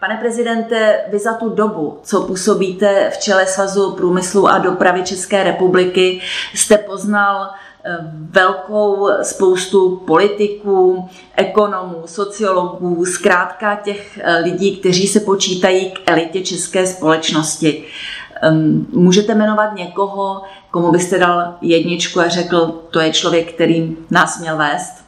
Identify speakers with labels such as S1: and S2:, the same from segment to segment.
S1: Pane prezidente, vy za tu dobu, co působíte v čele Svazu průmyslu a dopravy České republiky, jste poznal eh, velkou spoustu politiků, ekonomů, sociologů, zkrátka těch eh, lidí, kteří se počítají k elitě české společnosti. Ehm, můžete jmenovat někoho, komu byste dal jedničku a řekl, to je člověk, který nás měl vést?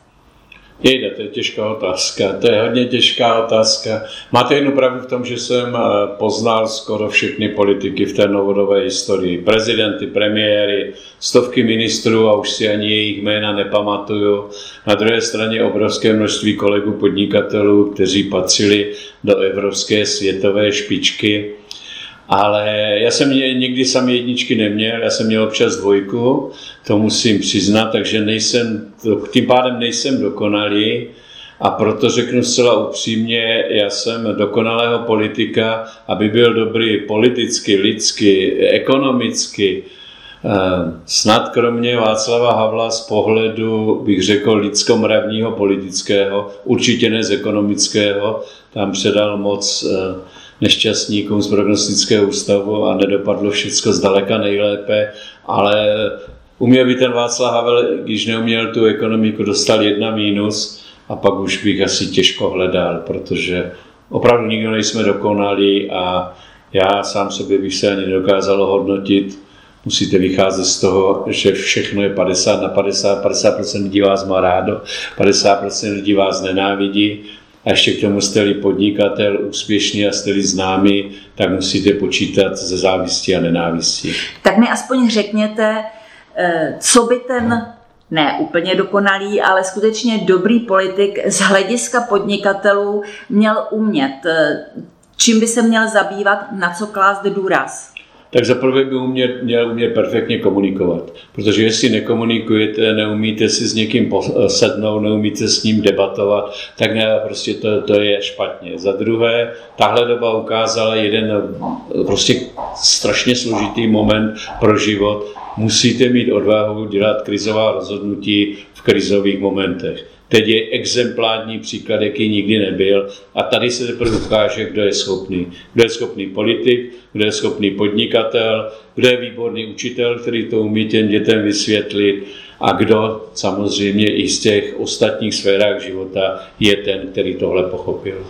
S2: Jejde, to je těžká otázka, to je hodně těžká otázka. Máte jednu pravdu v tom, že jsem eh, poznal skoro všechny politiky v té novodové historii. Prezidenty, premiéry, stovky ministrů a už si ani jejich jména nepamatuju. Na druhé straně obrovské množství kolegů podnikatelů, kteří patřili do evropské světové špičky ale já jsem někdy sami jedničky neměl, já jsem měl občas dvojku, to musím přiznat, takže nejsem, tím pádem nejsem dokonalý. A proto řeknu zcela upřímně, já jsem dokonalého politika, aby byl dobrý politicky, lidsky, ekonomicky, eh, snad kromě Václava Havla z pohledu, bych řekl, lidskomravního politického, určitě ne z ekonomického, tam předal moc eh, nešťastníkům z prognostického ústavu a nedopadlo všechno zdaleka nejlépe, ale uměl by ten Václav Havel, když neuměl tu ekonomiku, dostal jedna mínus a pak už bych asi těžko hledal, protože opravdu nikdo nejsme dokonalí a já sám sobě bych se ani nedokázal hodnotit. Musíte vycházet z toho, že všechno je 50 na 50, 50% lidí vás má rádo, 50% lidí vás nenávidí a ještě k tomu jste-li podnikatel úspěšný a jste-li známý, tak musíte počítat ze závistí a nenávistí.
S1: Tak mi aspoň řekněte, eh, co by ten ne úplně dokonalý, ale skutečně dobrý politik z hlediska podnikatelů měl umět, eh, čím by se měl zabývat, na co klást důraz
S2: tak zaprvé by umět, měl umět perfektně komunikovat. Protože jestli nekomunikujete, neumíte si s někým sednout, neumíte s ním debatovat, tak ne, prostě to, to je špatně. Za druhé, tahle doba ukázala jeden prostě strašně složitý moment pro život. Musíte mít odvahu dělat krizová rozhodnutí v krizových momentech. Teď je exemplární příklad, jaký nikdy nebyl. A tady se teprve ukáže, kdo je schopný. Kdo je schopný politik, kdo je schopný podnikatel, kdo je výborný učitel, který to umí těm dětem vysvětlit a kdo samozřejmě i z těch ostatních sférách života je ten, který tohle pochopil.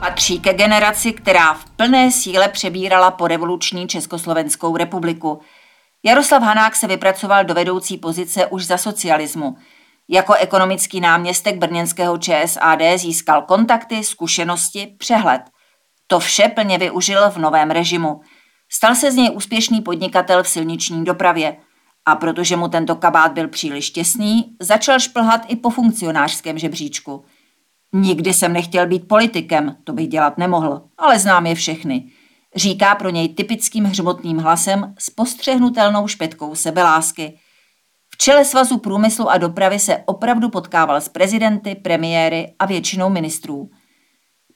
S1: Patří ke generaci, která v plné síle přebírala po revoluční Československou republiku – Jaroslav Hanák se vypracoval do vedoucí pozice už za socialismu. Jako ekonomický náměstek brněnského ČSAD získal kontakty, zkušenosti, přehled. To vše plně využil v novém režimu. Stal se z něj úspěšný podnikatel v silniční dopravě. A protože mu tento kabát byl příliš těsný, začal šplhat i po funkcionářském žebříčku. Nikdy jsem nechtěl být politikem, to bych dělat nemohl, ale znám je všechny – říká pro něj typickým hřmotným hlasem s postřehnutelnou špetkou sebelásky. V čele svazu průmyslu a dopravy se opravdu potkával s prezidenty, premiéry a většinou ministrů.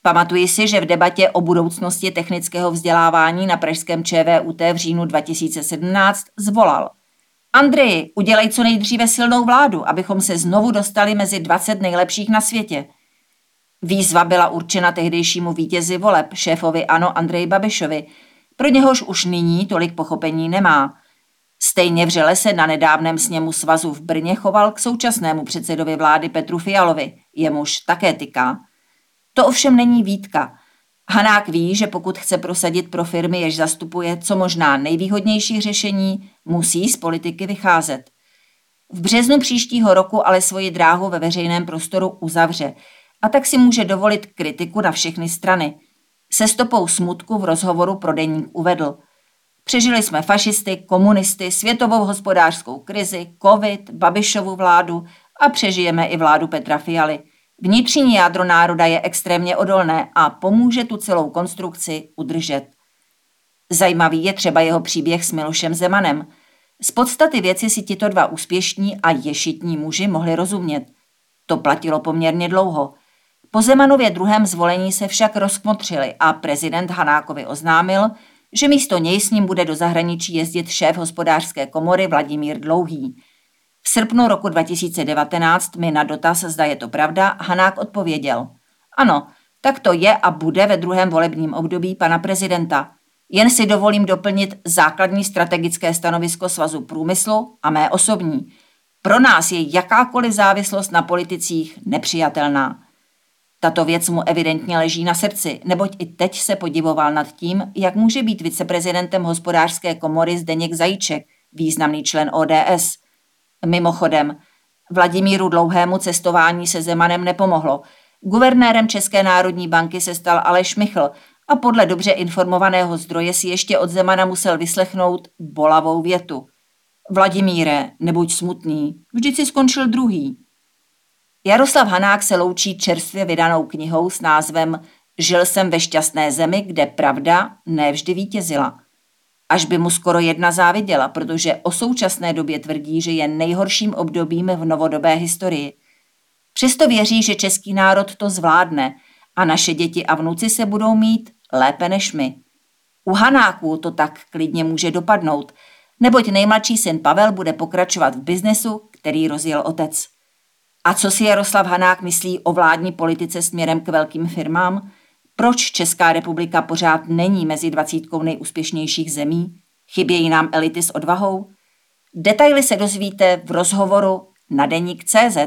S1: Pamatuji si, že v debatě o budoucnosti technického vzdělávání na pražském ČVUT v říjnu 2017 zvolal. Andreji, udělej co nejdříve silnou vládu, abychom se znovu dostali mezi 20 nejlepších na světě. Výzva byla určena tehdejšímu vítězi voleb, šéfovi Ano Andreji Babišovi, pro něhož už nyní tolik pochopení nemá. Stejně vřele se na nedávném sněmu svazu v Brně choval k současnému předsedovi vlády Petru Fialovi, jemuž také tyká. To ovšem není výtka. Hanák ví, že pokud chce prosadit pro firmy, jež zastupuje co možná nejvýhodnější řešení, musí z politiky vycházet. V březnu příštího roku ale svoji dráhu ve veřejném prostoru uzavře – a tak si může dovolit kritiku na všechny strany. Se stopou smutku v rozhovoru pro deník uvedl. Přežili jsme fašisty, komunisty, světovou hospodářskou krizi, covid, Babišovu vládu a přežijeme i vládu Petra Fialy. Vnitřní jádro národa je extrémně odolné a pomůže tu celou konstrukci udržet. Zajímavý je třeba jeho příběh s Milošem Zemanem. Z podstaty věci si tito dva úspěšní a ješitní muži mohli rozumět. To platilo poměrně dlouho. Po Zemanově druhém zvolení se však rozkmotřili a prezident Hanákovi oznámil, že místo něj s ním bude do zahraničí jezdit šéf hospodářské komory Vladimír Dlouhý. V srpnu roku 2019 mi na dotaz, zda je to pravda, Hanák odpověděl. Ano, tak to je a bude ve druhém volebním období pana prezidenta. Jen si dovolím doplnit základní strategické stanovisko Svazu průmyslu a mé osobní. Pro nás je jakákoliv závislost na politicích nepřijatelná. Tato věc mu evidentně leží na srdci, neboť i teď se podivoval nad tím, jak může být viceprezidentem hospodářské komory Zdeněk Zajíček, významný člen ODS. Mimochodem, Vladimíru dlouhému cestování se Zemanem nepomohlo. Guvernérem České národní banky se stal Aleš Michl a podle dobře informovaného zdroje si ještě od Zemana musel vyslechnout bolavou větu. Vladimíre, nebuď smutný, vždyť si skončil druhý. Jaroslav Hanák se loučí čerstvě vydanou knihou s názvem Žil jsem ve šťastné zemi, kde pravda nevždy vítězila. Až by mu skoro jedna záviděla, protože o současné době tvrdí, že je nejhorším obdobím v novodobé historii. Přesto věří, že český národ to zvládne a naše děti a vnuci se budou mít lépe než my. U Hanáků to tak klidně může dopadnout, neboť nejmladší syn Pavel bude pokračovat v biznesu, který rozjel otec. A co si Jaroslav Hanák myslí o vládní politice směrem k velkým firmám? Proč Česká republika pořád není mezi dvacítkou nejúspěšnějších zemí? Chybějí nám elity s odvahou? Detaily se dozvíte v rozhovoru na deník CZ.